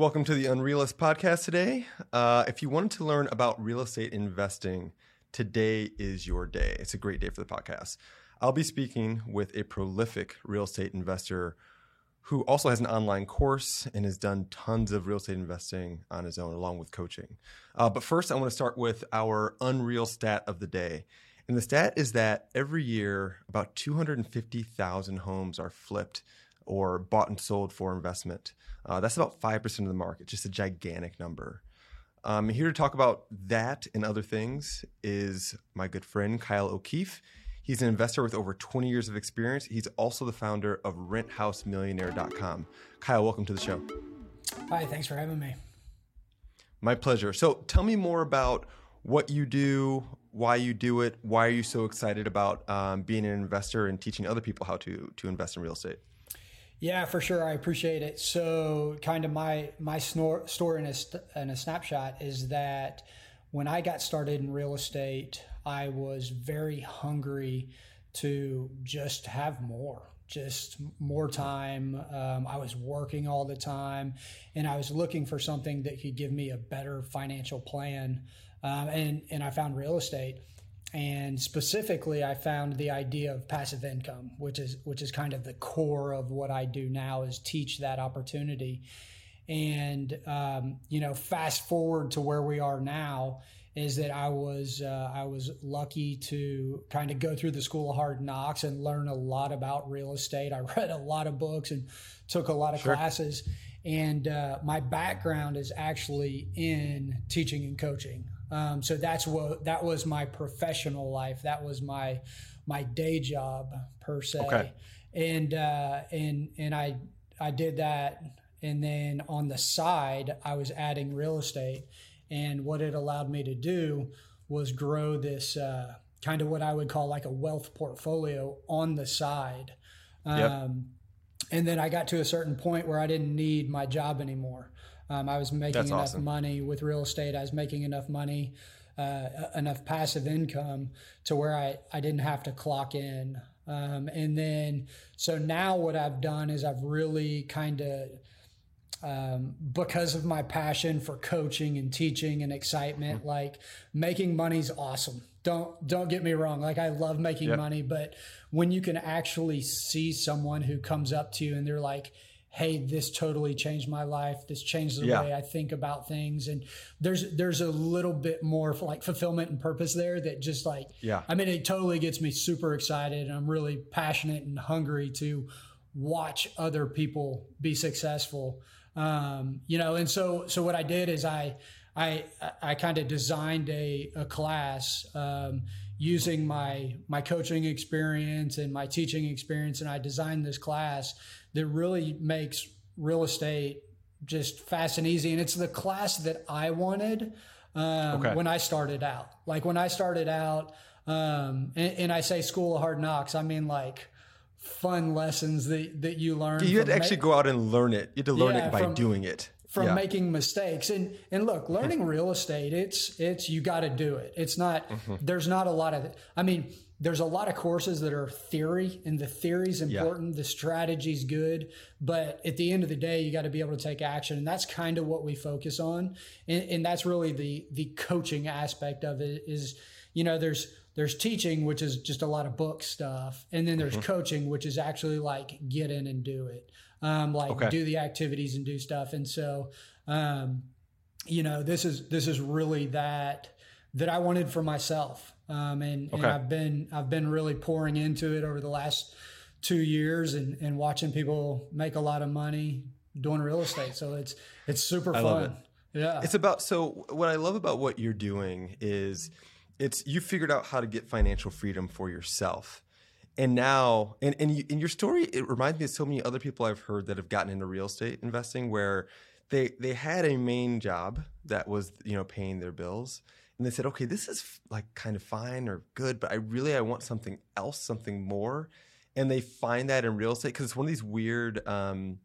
Welcome to the Unreal Estate podcast today. Uh, if you wanted to learn about real estate investing, today is your day. It's a great day for the podcast. I'll be speaking with a prolific real estate investor who also has an online course and has done tons of real estate investing on his own, along with coaching. Uh, but first, I want to start with our unreal stat of the day. And the stat is that every year, about 250,000 homes are flipped or bought and sold for investment. Uh, that's about 5% of the market, just a gigantic number. Um, here to talk about that and other things is my good friend Kyle O'Keefe. He's an investor with over 20 years of experience. He's also the founder of renthousemillionaire.com. Kyle, welcome to the show. Hi, thanks for having me. My pleasure. So tell me more about what you do, why you do it, why are you so excited about um, being an investor and teaching other people how to, to invest in real estate? Yeah, for sure. I appreciate it. So, kind of my my snor- story in a, in a snapshot is that when I got started in real estate, I was very hungry to just have more, just more time. Um, I was working all the time, and I was looking for something that could give me a better financial plan. Um, and and I found real estate and specifically i found the idea of passive income which is which is kind of the core of what i do now is teach that opportunity. And um, you know fast forward to where we are now is that i was uh, i was lucky to kind of go through the school of hard knocks and learn a lot about real estate. I read a lot of books and took a lot of sure. classes. And uh, my background is actually in teaching and coaching um, so that's what that was my professional life. That was my my day job per se. Okay. And uh, and and I I did that, and then on the side I was adding real estate, and what it allowed me to do was grow this uh, kind of what I would call like a wealth portfolio on the side. Um, yep. And then I got to a certain point where I didn't need my job anymore. Um, I was making That's enough awesome. money with real estate. I was making enough money, uh, enough passive income to where I, I didn't have to clock in. Um, and then, so now what I've done is I've really kind of, um, because of my passion for coaching and teaching and excitement, mm-hmm. like making money's awesome. Don't don't get me wrong. Like I love making yep. money, but when you can actually see someone who comes up to you and they're like, hey this totally changed my life. This changed the yeah. way i think about things. And there's there's a little bit more like fulfillment and purpose there that just like yeah. I mean it totally gets me super excited and i'm really passionate and hungry to watch other people be successful. Um, you know and so so what i did is i i i kind of designed a, a class um, using my my coaching experience and my teaching experience and i designed this class that really makes real estate just fast and easy. And it's the class that I wanted um, okay. when I started out. Like when I started out, um, and, and, I say school of hard knocks, I mean like fun lessons that, that you learn. You had to actually ma- go out and learn it. You had to learn yeah, it by from, doing it. From yeah. making mistakes. And and look, learning real estate, it's it's you gotta do it. It's not mm-hmm. there's not a lot of I mean, there's a lot of courses that are theory and the theory's important yeah. the strategy's good but at the end of the day you got to be able to take action and that's kind of what we focus on and, and, that's really the the coaching aspect of it is you know there's there's teaching which is just a lot of book stuff and then there's mm-hmm. coaching which is actually like get in and do it um, like okay. do the activities and do stuff and so um, you know this is this is really that that i wanted for myself um, and, okay. and, I've been I've been really pouring into it over the last two years and, and watching people make a lot of money doing real estate. So it's it's super I fun. It. Yeah, it's about so what I love about what you're doing is it's you figured out how to get financial freedom for yourself. And now, and, and you, in your story, it reminds me of so many other people I've heard that have gotten into real estate investing where they they had a main job that was you know paying their bills and they said, okay, this is like kind of fine or good, but I really I want something else, something more, and they find that in real estate because it's one of these weird um,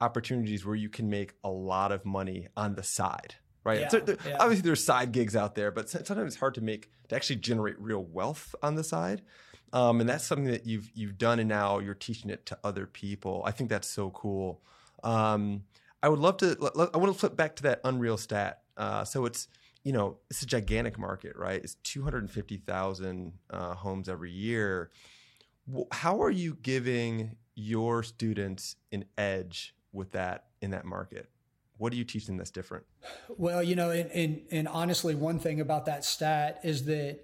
opportunities where you can make a lot of money on the side, right? Yeah, so yeah. Obviously, there's side gigs out there, but sometimes it's hard to make to actually generate real wealth on the side. Um, and that's something that you've you've done, and now you're teaching it to other people. I think that's so cool. Um, I would love to. I want to flip back to that unreal stat. Uh, so it's you know it's a gigantic market, right? It's two hundred and fifty thousand uh, homes every year. How are you giving your students an edge with that in that market? What do you teach them that's different? Well, you know, and, and, and honestly, one thing about that stat is that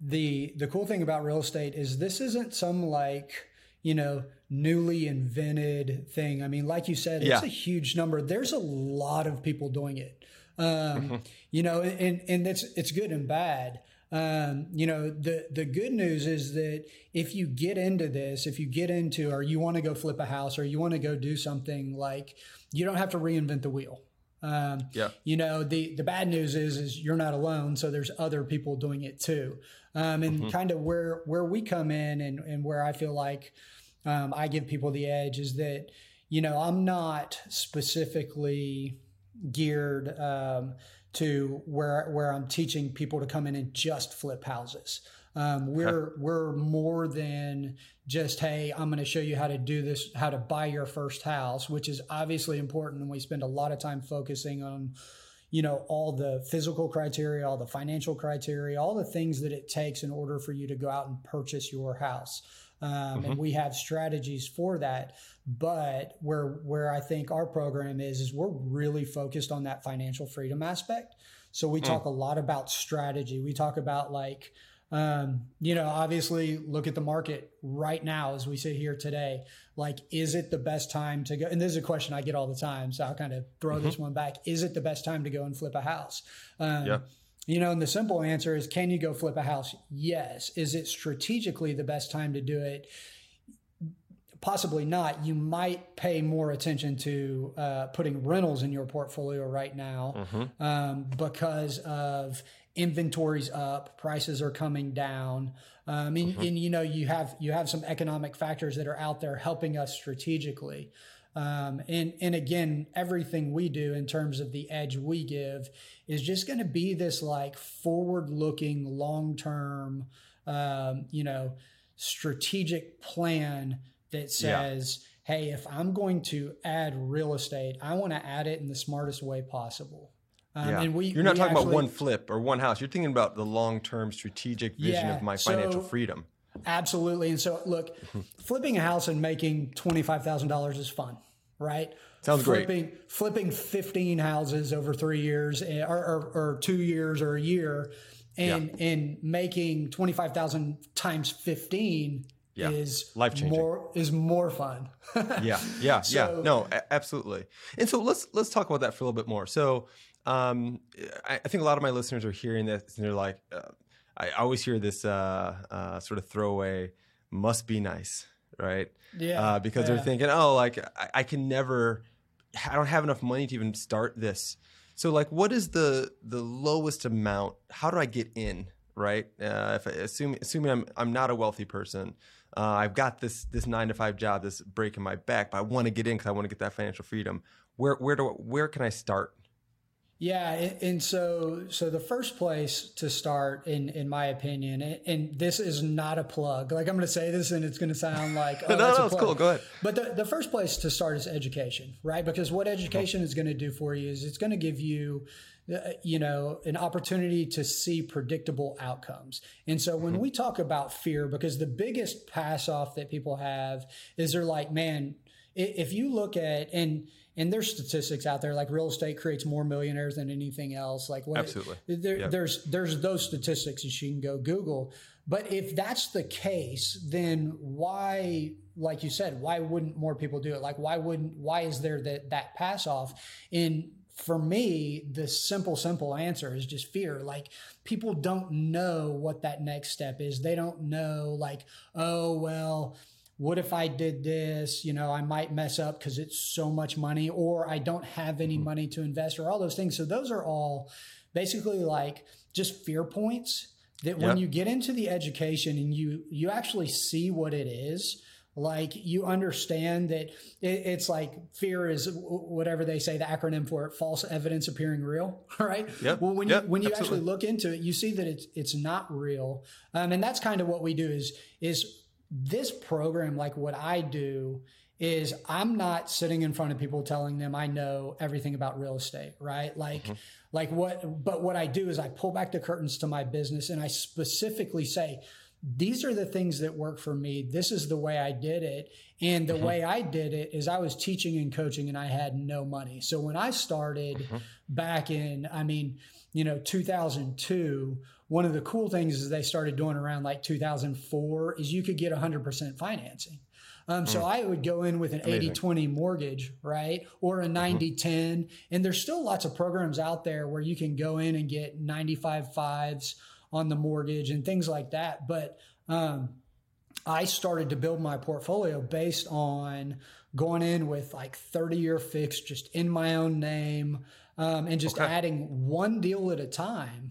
the the cool thing about real estate is this isn't some like you know newly invented thing. I mean, like you said, it's a huge number. There's a lot of people doing it. Um, mm-hmm. You know, and and it's it's good and bad. Um, you know, the the good news is that if you get into this, if you get into, or you want to go flip a house, or you want to go do something like, you don't have to reinvent the wheel. Um, yeah. You know, the the bad news is is you're not alone, so there's other people doing it too. Um, and mm-hmm. kind of where where we come in, and and where I feel like um, I give people the edge is that you know I'm not specifically geared um, to where where I'm teaching people to come in and just flip houses. Um, we're we're more than just hey, I'm going to show you how to do this, how to buy your first house, which is obviously important, and we spend a lot of time focusing on you know all the physical criteria all the financial criteria all the things that it takes in order for you to go out and purchase your house um, mm-hmm. and we have strategies for that but where where i think our program is is we're really focused on that financial freedom aspect so we mm. talk a lot about strategy we talk about like um, you know, obviously look at the market right now as we sit here today. Like, is it the best time to go? And this is a question I get all the time. So I'll kind of throw mm-hmm. this one back. Is it the best time to go and flip a house? Um, yeah. You know, and the simple answer is can you go flip a house? Yes. Is it strategically the best time to do it? Possibly not. You might pay more attention to uh, putting rentals in your portfolio right now mm-hmm. um, because of inventories up, prices are coming down. Um, and, mm-hmm. and, you know you have you have some economic factors that are out there helping us strategically. Um, and and again, everything we do in terms of the edge we give is just going to be this like forward looking, long term, um, you know, strategic plan that says. Yeah hey, if I'm going to add real estate, I want to add it in the smartest way possible. Um, yeah. and we, You're not talking actually, about one flip or one house. You're thinking about the long term strategic vision yeah, of my financial so, freedom. Absolutely. And so, look, flipping a house and making $25,000 is fun, right? Sounds flipping, great. Flipping 15 houses over three years eh, or, or, or two years or a year and, yeah. and making 25,000 times 15 yeah. is life changing. More is more fun. yeah, yeah, so, yeah. No, absolutely. And so let's let's talk about that for a little bit more. So um, I, I, think a lot of my listeners are hearing this and they're like, uh, I always hear this uh, uh, sort of throwaway, must be nice, right? Yeah. Uh, because yeah. they're thinking, oh, like I, I, can never, I don't have enough money to even start this. So, like, what is the the lowest amount? How do I get in? Right? Uh, if I, assume, assuming I'm I'm not a wealthy person, uh, I've got this this nine to five job that's breaking my back, but I want to get in because I want to get that financial freedom. Where where do where can I start? Yeah, and so so the first place to start, in in my opinion, and this is not a plug. Like I'm going to say this, and it's going to sound like oh, no, no, it's cool. Go ahead. But the the first place to start is education, right? Because what education is going to do for you is it's going to give you uh, you know an opportunity to see predictable outcomes and so when mm-hmm. we talk about fear because the biggest pass off that people have is they're like man if you look at and and there's statistics out there like real estate creates more millionaires than anything else like what absolutely there, yep. there's there's those statistics that you can go google but if that's the case then why like you said why wouldn't more people do it like why wouldn't why is there that that pass off And for me, the simple, simple answer is just fear. Like people don't know what that next step is. They don't know, like, oh, well, what if I did this? You know, I might mess up because it's so much money, or I don't have any mm-hmm. money to invest, or all those things. So those are all basically like just fear points that when you get into the education and you you actually see what it is like you understand that it, it's like fear is whatever they say the acronym for it false evidence appearing real right yep. well when yep. you when you Absolutely. actually look into it you see that it's it's not real um, and that's kind of what we do is is this program, like what I do, is I'm not sitting in front of people telling them I know everything about real estate, right? Like, mm-hmm. like what, but what I do is I pull back the curtains to my business and I specifically say, these are the things that work for me. This is the way I did it. And the mm-hmm. way I did it is I was teaching and coaching and I had no money. So when I started mm-hmm. back in, I mean, you know, 2002, one of the cool things is they started doing around like 2004 is you could get 100% financing. Um, so mm. I would go in with an 80 20 mortgage, right? Or a 90 10. Mm-hmm. And there's still lots of programs out there where you can go in and get 95 fives on the mortgage and things like that. But um, I started to build my portfolio based on going in with like 30 year fixed just in my own name um, and just okay. adding one deal at a time.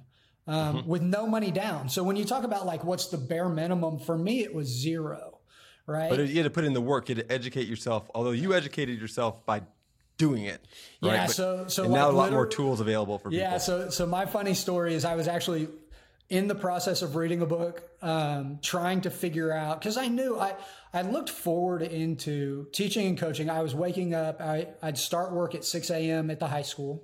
Um, mm-hmm. With no money down. So when you talk about like what's the bare minimum, for me, it was zero right? But you had to put in the work. You had to educate yourself. Although you educated yourself by doing it. Right? Yeah. But, so so like now a lot more tools available for yeah, people. Yeah. So so my funny story is I was actually in the process of reading a book, um, trying to figure out because I knew I I looked forward into teaching and coaching. I was waking up. I, I'd start work at six a.m. at the high school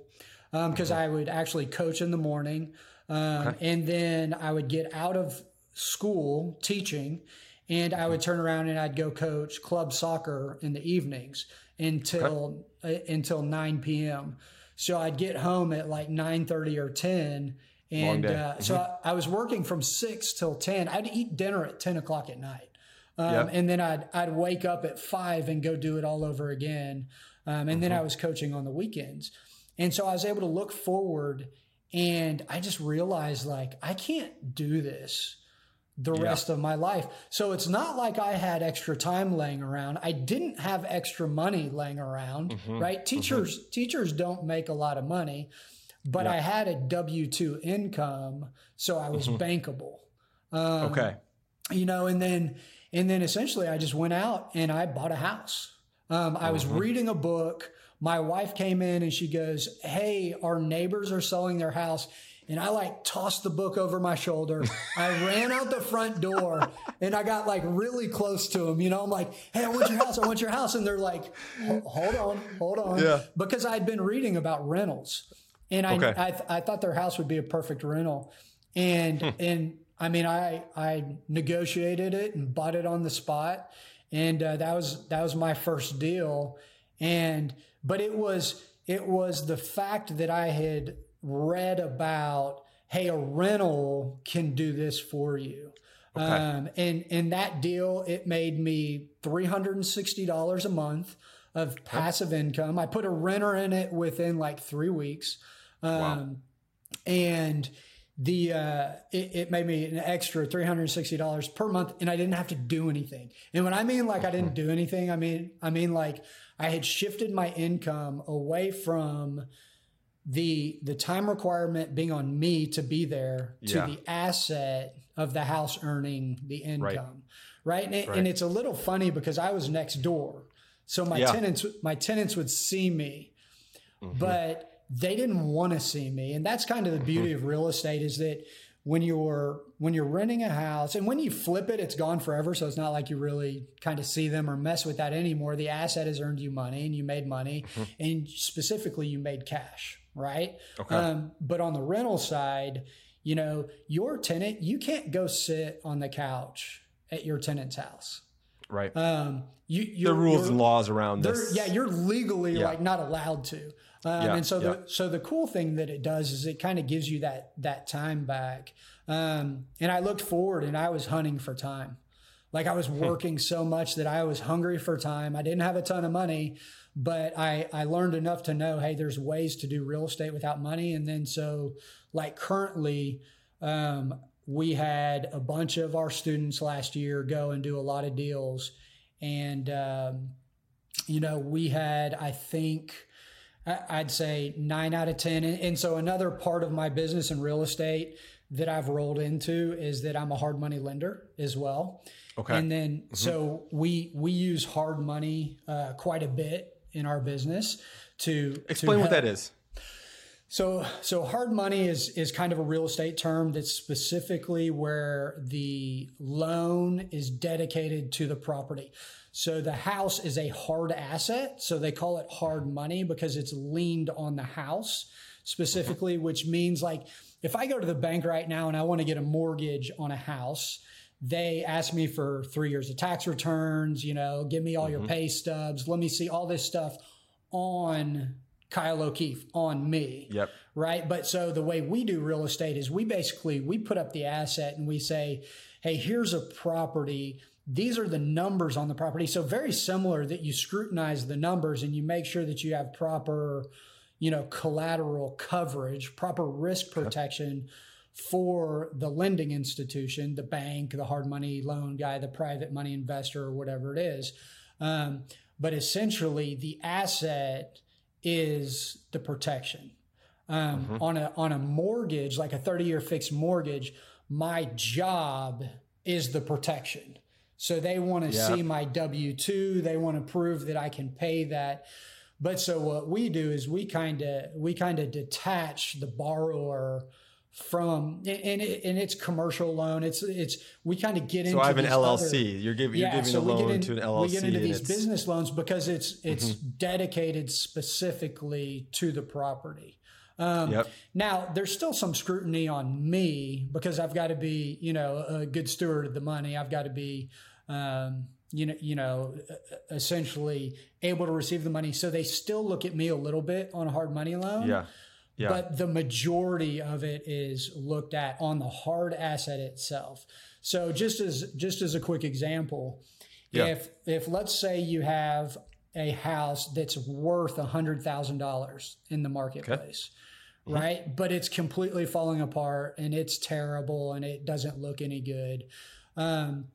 because um, I would actually coach in the morning, um, okay. and then I would get out of school teaching and I would turn around and I'd go coach club soccer in the evenings until okay. uh, until 9 p.m. So I'd get home at like 9:30 or 10, and uh, mm-hmm. so I, I, was working from six till 10. I'd eat dinner at 10 o'clock at night, um, yep. and then I'd I'd wake up at five and go do it all over again, um, and mm-hmm. then I was coaching on the weekends, and so I was able to look forward, and I just realized like I can't do this the yeah. rest of my life. So it's not like I had extra time laying around. I didn't have extra money laying around, mm-hmm. right? Teachers mm-hmm. teachers don't make a lot of money, but yeah. I had a W2 income, so I was mm-hmm. bankable. Um, okay. You know, and then and then essentially I just went out and I bought a house. Um, I was mm-hmm. reading a book. My wife came in and she goes, "Hey, our neighbors are selling their house." and I like tossed the book over my shoulder. I ran out the front door and I got like really close to them. You know, I'm like, hey, I want your house. I want your house. And they're like, hold on, hold on. Yeah. Because I'd been reading about rentals and I, okay. I, I, thought their house would be a perfect rental. And, hmm. and I mean, I, I negotiated it and bought it on the spot. And uh, that was, that was my first deal. And, but it was, it was the fact that I had read about, hey, a rental can do this for you. Okay. Um, and and that deal, it made me $360 a month of passive income. I put a renter in it within like three weeks. Um, wow. And the uh, it, it, made me an extra $360 per month and I didn't have to do anything. And when I mean like I didn't do anything, I mean I mean like I had shifted my income away from the the time requirement being on me to be there to yeah. the asset of the house earning the income right, right? And, it, right. and, it's a little funny because i was next door so my yeah. tenants my tenants would see me mm-hmm. but they didn't want to see me and that's kind of the beauty mm-hmm. of real estate is that when you're when you're renting a house and when you flip it it's gone forever so it's not like you really kind of see them or mess with that anymore the asset has earned you money and you made money mm-hmm. and specifically you made cash right? Okay. Um, but on the rental side, you know, your tenant, you can't go sit on the couch at your tenant's house. Right. Um, you, the rules and laws around this. Yeah, you're legally yeah. like not allowed to. Um, yeah, and so yeah. the so the cool thing that it does is it kind of gives you that that time back. Um, and I looked forward and I was hunting for time. Like I was hmm. working so much that I was hungry for time. I didn't have a ton of money, but I, I learned enough to know, hey, there's ways to do real estate without money. And then so like currently, um, we had a bunch of our students last year go and do a lot of deals. And, um, you know, we had, I think, I'd say nine out of 10. And so another part of my business in real estate that I've rolled into is that I'm a hard money lender as well. Okay. And then mm-hmm. so we we use hard money uh, quite a bit in our business to explain to what that is. So, so hard money is is kind of a real estate term that's specifically where the loan is dedicated to the property. So the house is a hard asset. So they call it hard money because it's leaned on the house specifically, which means like if I go to the bank right now and I want to get a mortgage on a house, they ask me for three years of tax returns, you know, give me all mm-hmm. your pay stubs, let me see all this stuff on Kyle O'Keefe, on me. Yep. Right. But so the way we do real estate is we basically we put up the asset and we say, hey, here's a property. These are the numbers on the property. So very similar that you scrutinize the numbers and you make sure that you have proper, you know, collateral coverage, proper risk protection. For the lending institution, the bank, the hard money loan guy, the private money investor, or whatever it is. Um, but essentially, the asset is the protection. Um, mm-hmm. On a on a mortgage, like a thirty year fixed mortgage, my job is the protection. So they want to yeah. see my W two. They want to prove that I can pay that. But so what we do is we kind of we kind of detach the borrower from and, it, and it's commercial loan. It's it's we kind of get into. So I have an LLC. Other, you're giving yeah, you're giving so a loan in, to an LLC. We get into these business loans because it's it's mm-hmm. dedicated specifically to the property. Um, yep. Now there's still some scrutiny on me because I've got to be you know a good steward of the money. I've got to be. Um, you know, you know, essentially able to receive the money. So they still look at me a little bit on a hard money loan. Yeah. Yeah. But the majority of it is looked at on the hard asset itself. So just as just as a quick example, yeah. if if let's say you have a house that's worth hundred thousand dollars in the marketplace, okay. mm-hmm. right? But it's completely falling apart and it's terrible and it doesn't look any good. Um,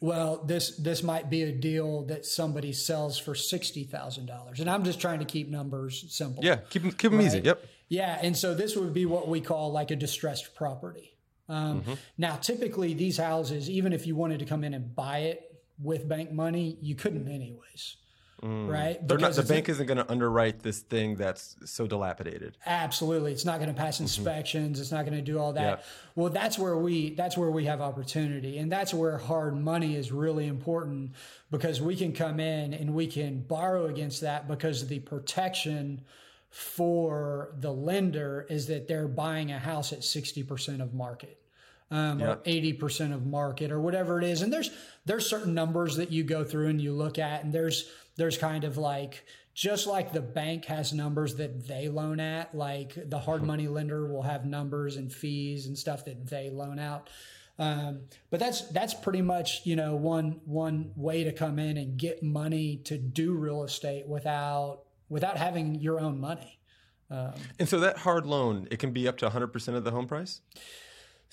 well, this this might be a deal that somebody sells for sixty thousand dollars, and I'm just trying to keep numbers simple. Yeah, keep them keep them right? easy. Yep. Yeah, and so this would be what we call like a distressed property. Um, mm-hmm. Now, typically, these houses, even if you wanted to come in and buy it with bank money, you couldn't anyways. Mm. Right? Not, the bank isn't going to underwrite this thing that's so dilapidated. Absolutely. It's not going to pass mm-hmm. inspections. Mm-hmm. It's not going to do all that. Yeah. Well, that's where we that's where we have opportunity. And that's where hard money is really important because we can come in and we can borrow against that because the protection for the lender is that they're buying a house at 60% of market. Um, yep. or 80% of market or whatever it is. And there's there's certain numbers that you go through and you look at and there's there's kind of like just like the bank has numbers that they loan at, like the hard money lender will have numbers and fees and stuff that they loan out. Um, but that's that's pretty much you know one one way to come in and get money to do real estate without without having your own money. Um, and so that hard loan, it can be up to 100% of the home price?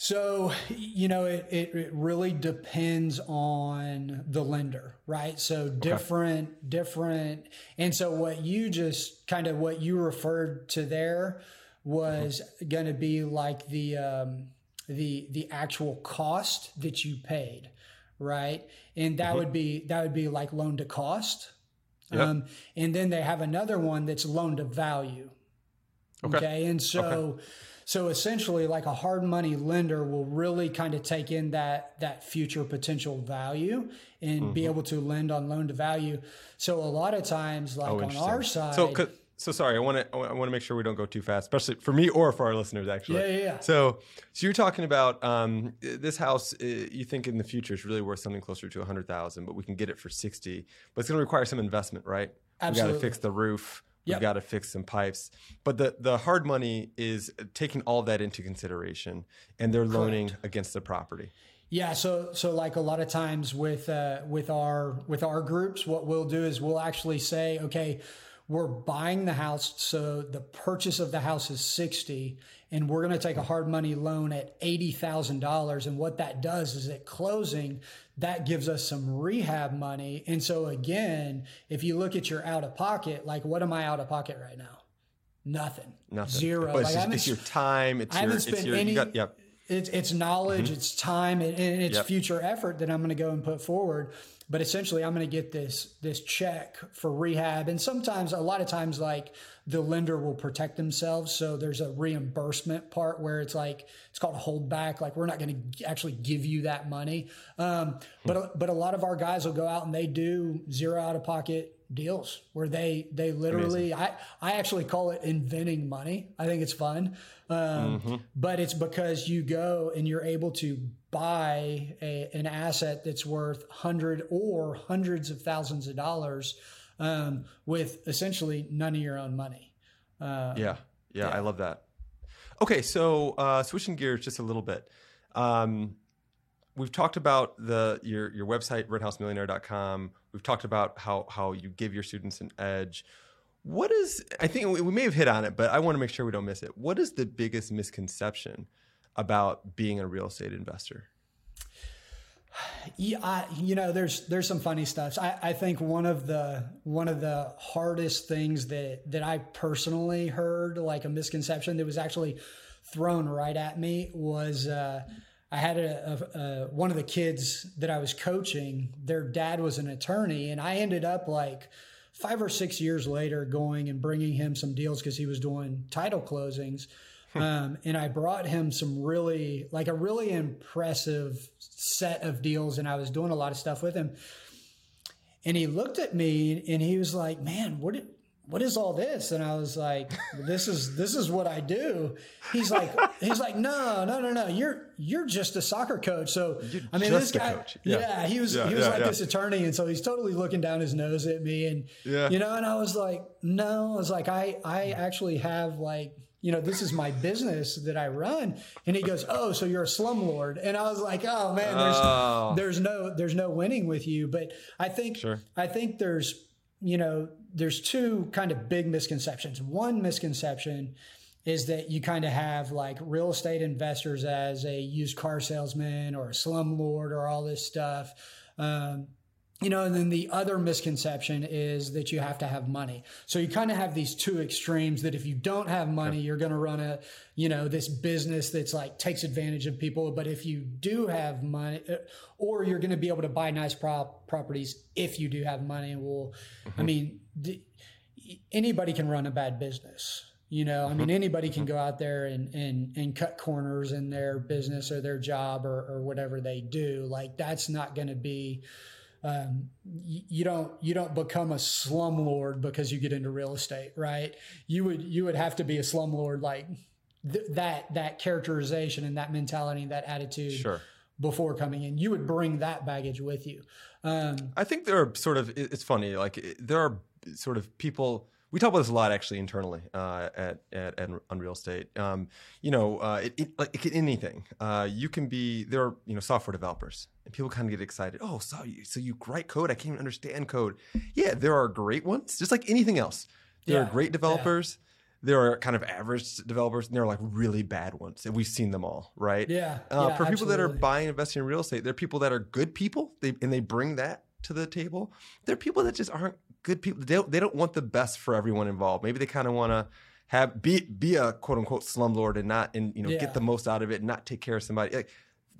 So, you know, it, it, it, really depends on the lender, right? So different, okay. different. And so what you just kind of what you referred to there was mm-hmm. going to be like the, um, the, the actual cost that you paid, right? And that mm-hmm. would be, that would be like loan to cost. Yep. Um, and then they have another one that's loan to value. Okay. okay? And so, okay so essentially, like a hard money lender will really kind of take in that that future potential value and mm-hmm. be able to lend on loan to value. So a lot of times, like oh, on our side, so so sorry, I want to I want to make sure we don't go too fast, especially for me or for our listeners. Actually, yeah, yeah. yeah. So so you're talking about um, this house. Uh, you think in the future is really worth something closer to a hundred thousand, but we can get it for sixty. But it's going to require some investment, right? Absolutely. We got to fix the roof. We've yep. got to fix some pipes. But the, the hard money is taking all that into consideration and they're loaning against the property. Yeah, so so like a lot of times with uh, with our with our groups, what we'll do is we'll actually say, okay, we're buying the house, so the purchase of the house is sixty, and we're going to take a hard money loan at eighty thousand dollars. And what that does is at closing, that gives us some rehab money. And so again, if you look at your out of pocket, like what am I out of pocket right now? Nothing. Nothing. Zero. But it's, like, it's your time. It's I your, haven't spent your, any. Got, yep. It's, it's knowledge, mm-hmm. it's time, and, it's yep. future effort that I'm going to go and put forward. But essentially I'm going to get this this check for rehab and sometimes a lot of times like the lender will protect themselves so there's a reimbursement part where it's like it's called a holdback like we're not going to actually give you that money um, but but a lot of our guys will go out and they do zero out of pocket deals where they they literally Amazing. I I actually call it inventing money. I think it's fun. Um, mm-hmm. but it's because you go and you're able to buy a, an asset that's worth hundred or hundreds of thousands of dollars um, with essentially none of your own money. Uh, yeah. yeah, yeah, I love that. Okay, so uh, switching gears just a little bit. Um, we've talked about the your your website renthousemillionaire.com. We've talked about how how you give your students an edge. What is I think we, may have hit on it, but I want to make sure we don't miss it. What is the biggest misconception about being a real estate investor? Yeah, I, you know, there's there's some funny stuff. I, I think one of the one of the hardest things that that I personally heard, like a misconception that was actually thrown right at me, was uh, I had a, a, a, one of the kids that I was coaching. Their dad was an attorney, and I ended up like five or six years later going and bringing him some deals because he was doing title closings. Hmm. um, and I brought him some really like a really impressive set of deals, and I was doing a lot of stuff with him. And he looked at me and he was like, "Man, what did?" What is all this? And I was like, this is, this is what I do. He's like, he's like, no, no, no, no. You're, you're just a soccer coach. So, you're I mean, this guy, yeah. yeah. he was, yeah, he was yeah, like this attorney. And so he's totally looking down his nose at me and, you know, and I was like, no, I was like, I, I actually have like, you know, this is my business that I run. And he goes, Oh, so you're a slumlord. And I was like, Oh man, there's, oh. there's no, there's no winning with you. But I think, sure. I think there's, you know, there's two kind of big misconceptions. One misconception is that you kind of have like real estate investors as a used car salesman or a slumlord or all this stuff. Um, you know, and then the other misconception is that you have to have money. So you kind of have these two extremes that if you don't have money, you're going to run a, you know, this business that's like takes advantage of people. But if you do have money, or you're going to be able to buy nice prop properties if you do have money. Well, mm-hmm. I mean, anybody can run a bad business. You know, I mean, mm-hmm. anybody can mm-hmm. go out there and, and, and cut corners in their business or their job or, or whatever they do. Like that's not going to be, um, you don't you don't become a slumlord because you get into real estate, right? You would you would have to be a slumlord like th- that that characterization and that mentality and that attitude sure. before coming in. You would bring that baggage with you. Um, I think there are sort of it's funny like there are sort of people we talk about this a lot actually internally uh, at, at, at Unreal Estate. Um, you know, uh, it, it, like anything, uh, you can be there are you know software developers, and people kind of get excited. Oh, so you so you write code? I can't even understand code. Yeah, there are great ones, just like anything else. There yeah, are great developers. Yeah. There are kind of average developers, and there are like really bad ones, and we've seen them all, right? Yeah. Uh, yeah for people that are buying, investing in real estate, there are people that are good people, they, and they bring that to the table. There are people that just aren't good people. They don't, they don't want the best for everyone involved. Maybe they kind of want to have be be a quote unquote slumlord and not and you know yeah. get the most out of it and not take care of somebody. Like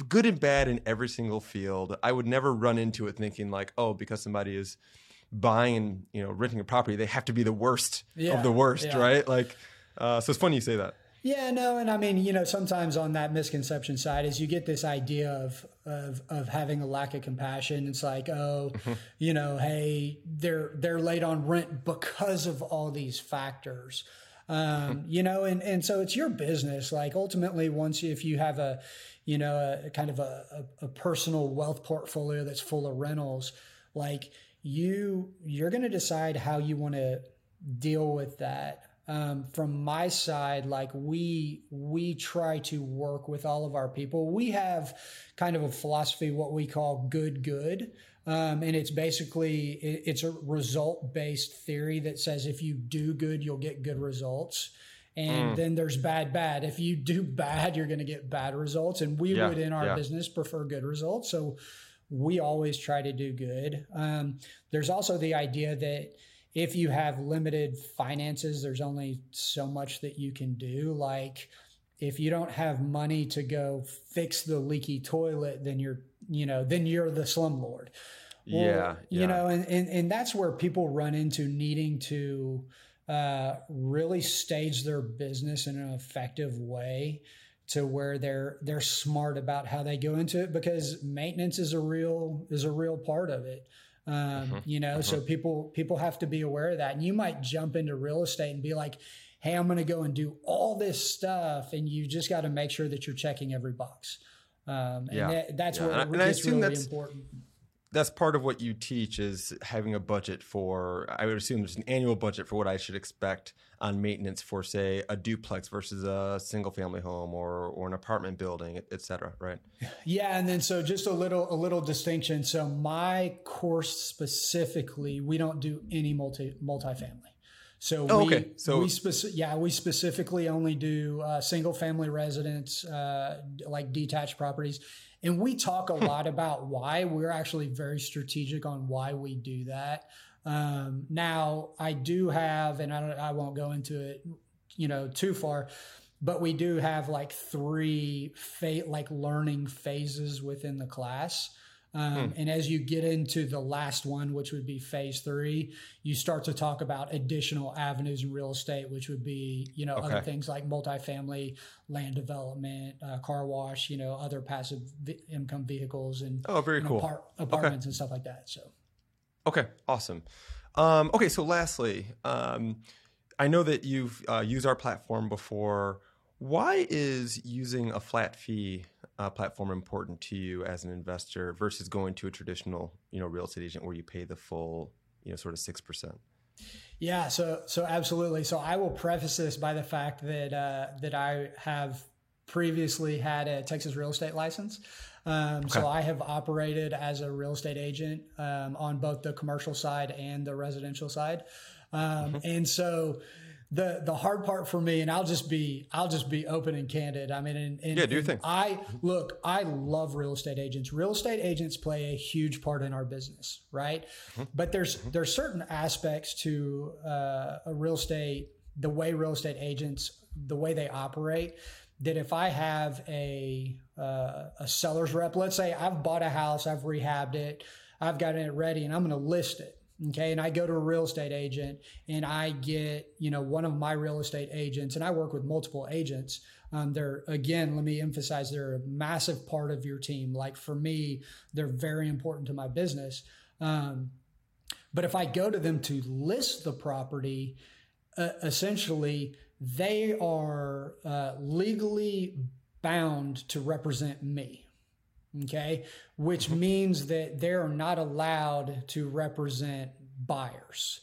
good and bad in every single field. I would never run into it thinking like, oh, because somebody is buying you know renting a property, they have to be the worst yeah. of the worst, yeah. right? Like, uh, so it's funny you say that. Yeah, no, and I mean, you know, sometimes on that misconception side is you get this idea of of of having a lack of compassion. It's like, oh, mm-hmm. you know, hey, they're they're late on rent because of all these factors. Um, mm-hmm. you know, and and so it's your business. Like ultimately, once if you have a, you know, a, kind of a, a, a personal wealth portfolio that's full of rentals, like you you're going to decide how you want to deal with that um, from my side, like we we try to work with all of our people. We have kind of a philosophy, what we call good good. Um, and it's basically it, it's a result based theory that says if you do good you'll get good results and mm. then there's bad bad if you do bad you're going to get bad results and we yeah, would in our yeah. business prefer good results so we always try to do good um, there's also the idea that if you have limited finances, there's only so much that you can do. Like if you don't have money to go fix the leaky toilet, then you're, you know, then you're the slumlord. Well, yeah, you know, and, and and that's where people run into needing to uh, really stage their business in an effective way to where they're they're smart about how they go into it because maintenance is a real is a real part of it. Um, Mhm, You know, so people people have to be aware of that. And you might jump into real estate and be like, "Hey, I'm going to go and do all this stuff," and you just got to make sure that you're checking every box. Um, and Yeah, that, that's yeah. what And I- and I assume really that's- important. That's part of what you teach is having a budget for i would assume there's an annual budget for what i should expect on maintenance for say a duplex versus a single family home or or an apartment building et- et cetera right Yeah, and then so just a little a little distinction. So my course specifically, we don't do any multi multifamily. So Oh, we, okay. So- we speci- yeah, we specifically only do uh, single family residence, uh, like detached properties, and we talk a lot about why. We're actually very strategic on why we do that. Um, now, I do have, and I, don't, I won't go into it, you know, too far, but we do have like three fa- like learning phases within the class. Um, And as you get into the last one, which would be phase three, you start to talk about additional avenues in real estate, which would be, you know, other things like multifamily, land development, uh, car wash, you know, other passive vi- income vehicles and, oh very and cool apart- apartments and stuff like that. So. Okay, awesome. Um, okay, so lastly, um, I know that you've uh, used our platform before. Why is using a flat fee uh, platform important to you as an investor versus going to a traditional, you know, real estate agent where you pay the full, you know, sort of six percent? Yeah, so so absolutely. So I will preface this by the fact that uh, that I have previously had a Texas real estate license. Um, So I have operated as a real estate agent um, on both the commercial side and the residential side, um, and so. The, the hard part for me, and I'll just be I'll just be open and candid. I mean, and, and Yeah, do your and thing. I look, I love real estate agents. Real estate agents play a huge part in our business, right? But there's there's certain aspects to uh, a real estate, the way real estate agents, the way they operate, that if I have a uh, a seller's rep, let's say I've bought a house, I've rehabbed it, I've got it ready, and I'm going to list it. Okay. And I go to a real estate agent and I get, you know, one of my real estate agents, and I work with multiple agents. Um, they're, again, let me emphasize, they're a massive part of your team. Like for me, they're very important to my business. Um, but if I go to them to list the property, uh, essentially they are uh, legally bound to represent me. Okay. Which means that they're not allowed to represent buyers.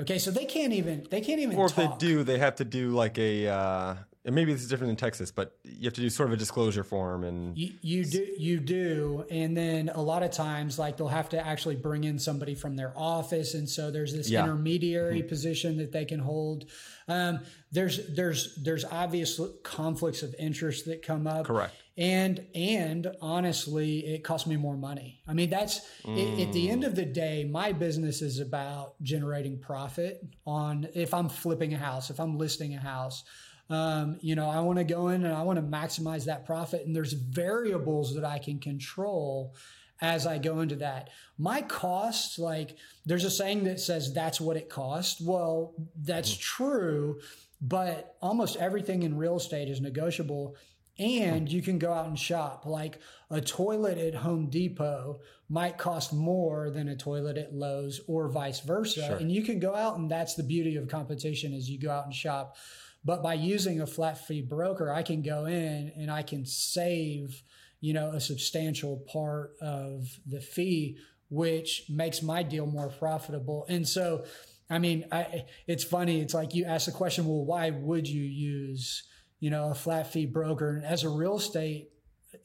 Okay. So they can't even, they can't even, Or if talk. they do, they have to do like a, uh, and maybe this is different in Texas, but you have to do sort of a disclosure form and You, you do, you do, and then a lot of times, like they'll have to actually bring in somebody from their office, and so there's this Yeah. intermediary position that they can hold. Um, there's there's there's obvious conflicts of interest that come up. Correct. And and honestly, it costs me more money. I mean, that's i- at the end of the day, my business is about generating profit on if I'm flipping a house, if I'm listing a house. Um, you know, I want to go in and I want to maximize that profit. And there's variables that I can control as I go into that. My costs, like there's a saying that says that's what it costs. Well, that's true, but almost everything in real estate is negotiable and you can go out and shop. Like a toilet at Home Depot might cost more than a toilet at Lowe's or vice versa. Sure. And you can go out and that's the beauty of competition is you go out and shop. But by using a flat fee broker, I can go in and I can save, you know, a substantial part of the fee, which makes my deal more profitable. And so, I mean, I, it's funny. It's like you ask the question, well, why would you use, you know, a flat fee broker? And as a real estate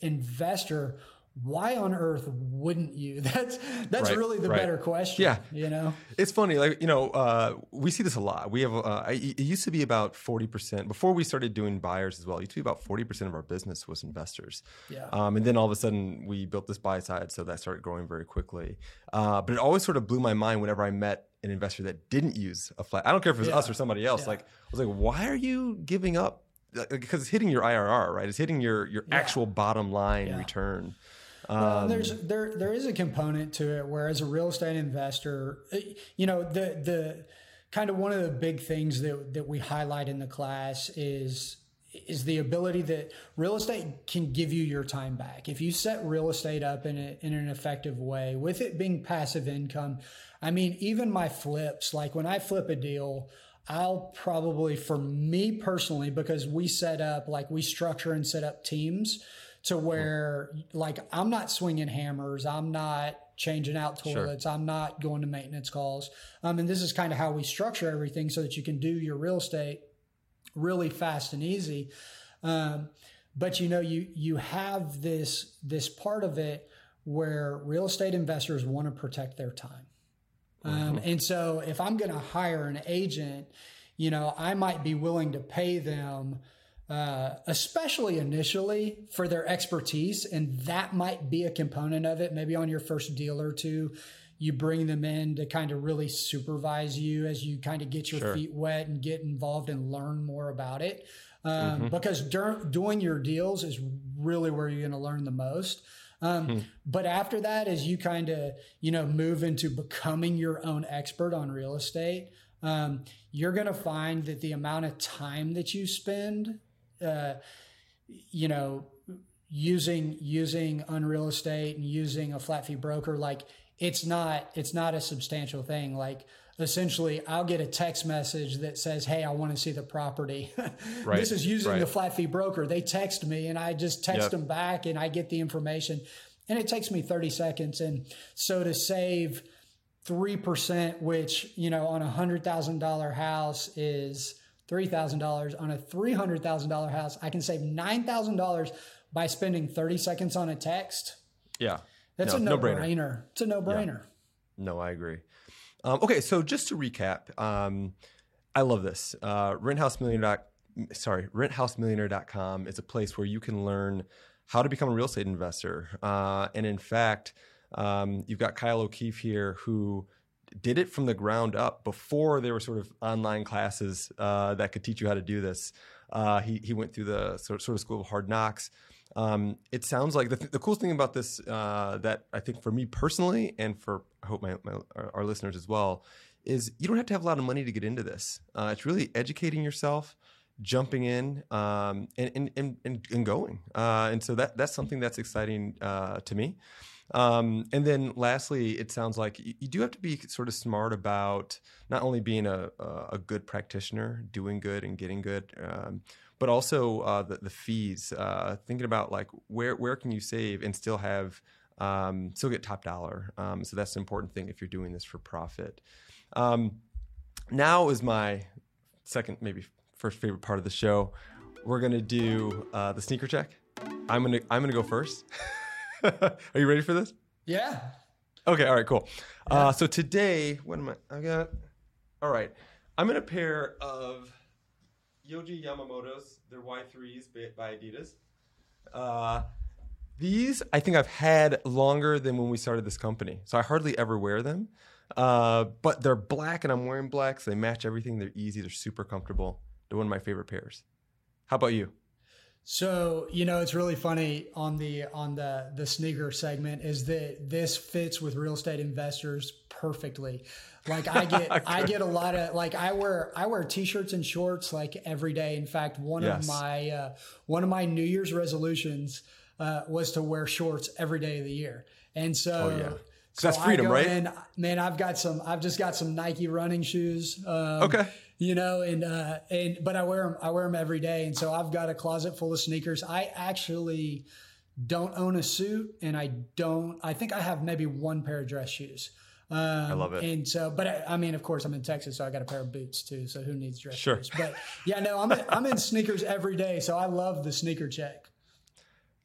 investor, why on earth wouldn't you? That's that's Right, really the right. better question. Yeah. you know. It's funny, like you know, uh, we see this a lot. We have uh, it used to be about forty percent before we started doing buyers as well. It used to be about forty percent of our business was investors, Yeah. um, and then all of a sudden we built this buy side, so that started growing very quickly. Uh, but it always sort of blew my mind whenever I met an investor that didn't use a flat. I don't care if it was Yeah. us or somebody else. Yeah. Like I was like, why are you giving up? Because it's hitting your IRR, right? It's hitting your your Yeah. actual bottom line Yeah. return. well, there's there there is a component to it where as a real estate investor, uh, you know the the kind of one of the big things that that we highlight in the class is is the ability that real estate can give you your time back. If you set real estate up in a, in an effective way, with it being passive income, I mean, even my flips, like when I flip a deal, I'll probably, for me personally, because we set up, like we structure and set up teams to where, like, I'm not swinging hammers, I'm not changing out toilets, sure. I'm not going to maintenance calls. Um, and this is kind of how we structure everything so that you can do your real estate really fast and easy. Um, but you know, you you have this this part of it where real estate investors want to protect their time. Um, mm-hmm. and so if I'm going to hire an agent, you know, I might be willing to pay them, uh, especially initially for their expertise. And that might be a component of it. Maybe on your first deal or two, you bring them in to kind of really supervise you as you kind of get your sure. feet wet and get involved and learn more about it. Um, mm-hmm. Because dur- doing your deals is really where you're going to learn the most. Um, hmm. But after that, as you kind of you know move into becoming your own expert on real estate, um, you're going to find that the amount of time that you spend, uh, you know, using using unreal estate and using a flat fee broker, like it's not it's not a substantial thing like essentially i'll get a text message that says hey i want to see the property right. this is using right. the flat fee broker they text me and i just text yep. them back and i get the information and it takes me 30 seconds and so to save 3% which you know on a $100000 house is $3000 on a $300000 house i can save $9000 by spending 30 seconds on a text yeah that's no, a no It's a no-brainer. Yeah. No, I agree. Um, okay, so just to recap, um, I love this. Uh, renthousemillionaire. Sorry, renthouse.millionaire.com is a place where you can learn how to become a real estate investor. Uh, and in fact, um, you've got Kyle O'Keefe here who did it from the ground up before there were sort of online classes uh, that could teach you how to do this. Uh, he, he went through the sort of school of hard knocks. Um, it sounds like the, th- the coolest thing about this uh, that I think for me personally and for I hope my, my our, our, listeners as well is you don't have to have a lot of money to get into this. Uh, it's really educating yourself, jumping in, um, and, and, and, and, going. Uh, and so that that's something that's exciting uh, to me. Um, and then lastly, it sounds like you, you, do have to be sort of smart about not only being a, a good practitioner, doing good and getting good, um, but also uh, the, the fees. Uh, thinking about like where where can you save and still have um, still get top dollar. Um, so that's an important thing if you're doing this for profit. Um, now is my second, maybe first favorite part of the show. We're gonna do uh, the sneaker check. I'm gonna I'm gonna go first. Are you ready for this? Yeah. Okay. All right. Cool. Yeah. Uh, so today, what am I? I got. All right. I'm in a pair of Yohji Yamamoto's. They're Y3s by Adidas. Uh, these I think I've had longer than when we started this company, so I hardly ever wear them. Uh, but they're black, and I'm wearing black, so they match everything. They're easy. They're super comfortable. They're one of my favorite pairs. How about you? So you know, it's really funny on the on the the sneaker segment is that this fits with real estate investors perfectly. Like I get I get a lot of like I wear I wear t-shirts and shorts like every day. In fact, one yes. of my uh, one of my New Year's resolutions uh, was to wear shorts every day of the year. And so oh, yeah. So that's freedom, right? In, man, I've got some. I've just got some Nike running shoes. Um, okay. You know, and uh, and but I wear them. I wear them every day, and so I've got a closet full of sneakers. I actually don't own a suit, and I don't. I think I have maybe one pair of dress shoes. Um, I love it. And so, but I, I, mean, of course, I'm in Texas, so I got a pair of boots too. So who needs dress sure. shoes? But yeah, no, I'm in, I'm in sneakers every day, so I love the sneaker check.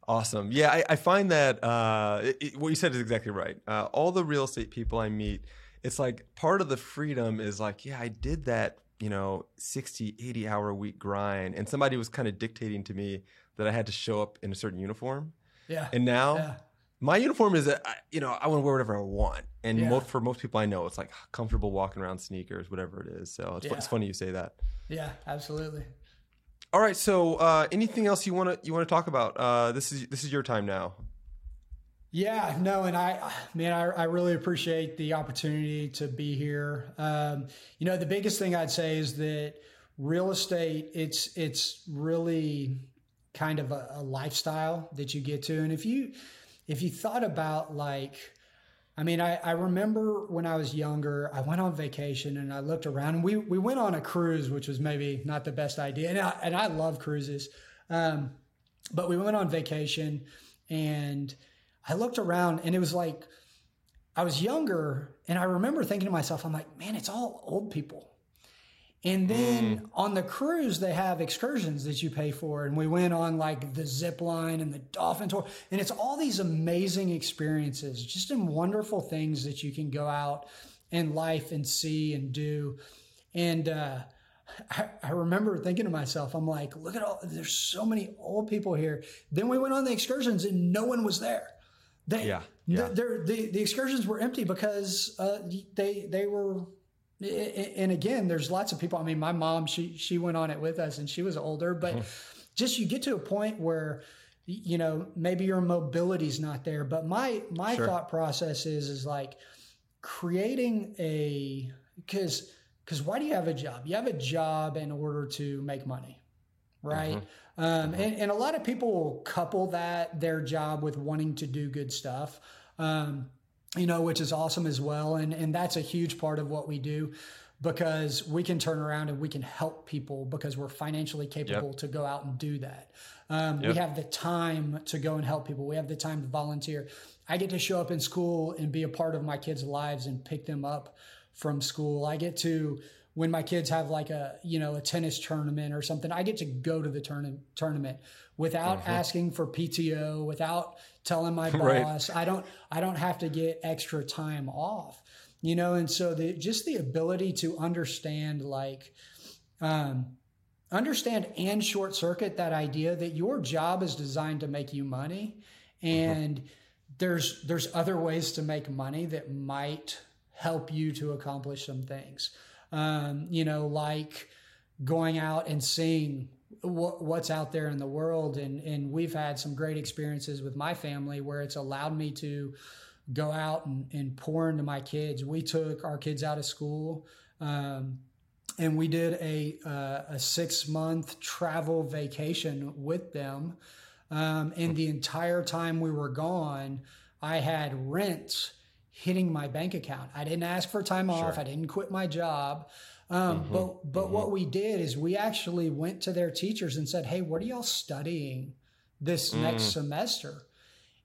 Awesome. Yeah, I, I find that uh, it, it, what you said is exactly right. Uh, all the real estate people I meet, it's like part of the freedom is like, yeah, I did that, you know, 60, 80 hour a week grind. And somebody was kind of dictating to me that I had to show up in a certain uniform. Yeah. And now yeah my uniform is that you know I want to wear whatever I want, and yeah. most, for most people I know, it's like comfortable walking around sneakers, whatever it is. So it's, yeah. it's funny you say that. Yeah, absolutely. All right. So uh, anything else you want to you want to talk about? Uh, this is this is your time now. Yeah, no, and I, man, I, I really appreciate the opportunity to be here. Um, you know, the biggest thing I'd say is that real estate, it's it's really kind of a, a lifestyle that you get to, and if you if you thought about like I mean, I, I remember when I was younger, I went on vacation and I looked around and we, we went on a cruise, which was maybe not the best idea. And I, and I love cruises. Um, but we went on vacation and I looked around and it was like, I was younger and I remember thinking to myself, I'm like, man, it's all old people. And then mm. on the cruise, they have excursions that you pay for. And we went on like the zip line and the dolphin tour. And it's all these amazing experiences, just in wonderful things that you can go out in life and see and do. And uh, I, I, remember thinking to myself, I'm like, look at all, there's so many old people here. Then we went on the excursions and no one was there. They, yeah. yeah. The, the, the excursions were empty because uh, they, they were and again there's lots of people i mean my mom she she went on it with us and she was older but mm-hmm. just you get to a point where you know maybe your mobility's not there but my my sure. thought process is is like creating a because because why do you have a job you have a job in order to make money right mm-hmm. Um, mm-hmm. And, and a lot of people will couple that their job with wanting to do good stuff um, you know, which is awesome as well. And, and that's a huge part of what we do because we can turn around and we can help people because we're financially capable yep. to go out and do that. Um, yep. We have the time to go and help people. We have the time to volunteer. I get to show up in school and be a part of my kids' lives and pick them up from school. I get to when my kids have like a you know a tennis tournament or something i get to go to the turn- tournament without mm-hmm. asking for pto without telling my boss right. i don't i don't have to get extra time off you know and so the just the ability to understand like um understand and short circuit that idea that your job is designed to make you money mm-hmm. and mm-hmm. there's there's other ways to make money that might help you to accomplish some things um, you know, like going out and seeing what, what's out there in the world. And, and we've had some great experiences with my family where it's allowed me to go out and, and pour into my kids. We took our kids out of school. Um, and we did a, uh, a six month travel vacation with them. Um, and the entire time we were gone, I had rent hitting my bank account. I didn't ask for time off. Sure. I didn't quit my job. Um, mm-hmm. But but mm-hmm. what we did is we actually went to their teachers and said, "Hey, what are y'all studying this mm. next semester?"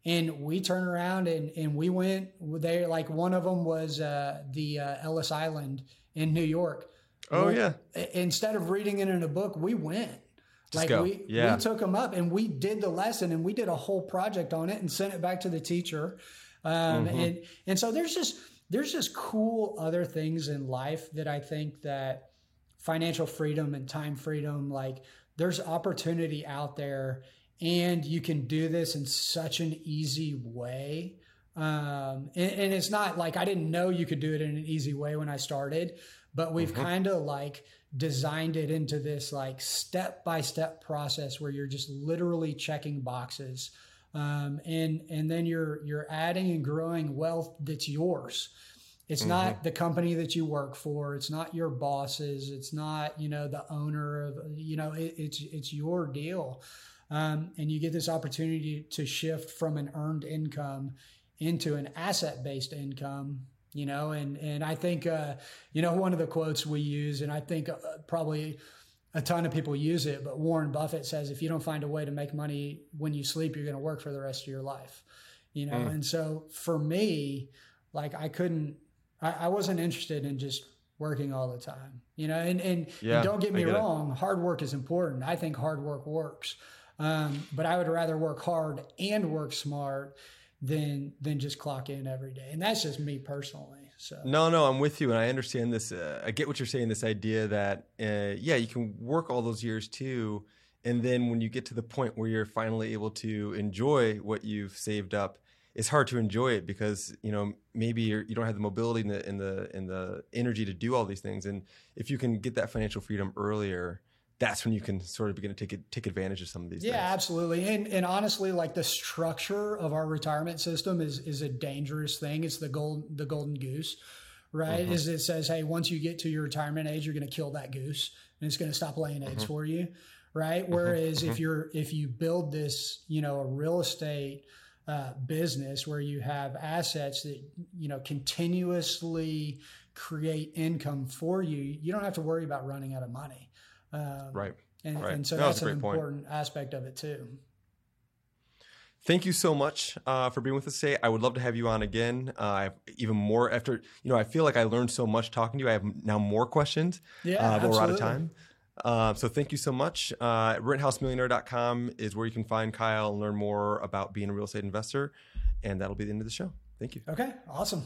And we turned around and and we went there. Like one of them was uh, the uh, Ellis Island in New York. Oh well, yeah. Instead of reading it in a book, we went. Just like go. we yeah. we took them up and we did the lesson and we did a whole project on it and sent it back to the teacher um, mm-hmm. And and so there's just there's just cool other things in life that I think that financial freedom and time freedom, like there's opportunity out there, and you can do this in such an easy way. Um, and, and, it's not like I didn't know you could do it in an easy way when I started, but we've mm-hmm. kind of like designed it into this like step by step process where you're just literally checking boxes um, and and then you're you're adding and growing wealth that's yours. It's mm-hmm. not the company that you work for. It's not your bosses. It's not you know the owner of you know it, it's it's your deal, um, and you get this opportunity to shift from an earned income into an asset based income you know and and i think uh, you know one of the quotes we use and i think uh, probably a ton of people use it, but Warren Buffett says if you don't find a way to make money when you sleep, you're going to work for the rest of your life. You know, mm. and so for me, like I couldn't, I, I, wasn't interested in just working all the time. You know, and and, yeah, and don't get me get wrong, it. hard work is important. I think hard work works, um, but I would rather work hard and work smart than than just clock in every day. And that's just me personally. So no, no, I'm with you, and I understand this. Uh, I get what you're saying. This idea that uh, yeah, you can work all those years too, and then when you get to the point where you're finally able to enjoy what you've saved up, it's hard to enjoy it because you know maybe you're, you do not have the mobility and the, and the and the energy to do all these things. And if you can get that financial freedom earlier, that's when you can sort of begin to take take advantage of some of these. Yeah, things. absolutely. And and honestly, like the structure of our retirement system is is a dangerous thing. It's the gold the golden goose, right? Mm-hmm. Is it says, hey, once you get to your retirement age, you're going to kill that goose, and it's going to stop laying eggs Mm-hmm. for you, right? Whereas if you're if you build this, you know, a real estate uh, business where you have assets that you know continuously create income for you, you don't have to worry about running out of money. Um, Right. and, Right. and so No, that's that's a an great point. important aspect of it too. Thank you so much uh, for being with us today. I would love to have you on again. Uh, I have even more after, you know, I feel like I learned so much talking to you. I have now more questions, Yeah, uh, but we're out of time. Uh, so thank you so much. Uh, renthousemillionaire.com is where you can find Kyle and learn more about being a real estate investor. And that'll be the end of the show. Thank you. Okay, awesome.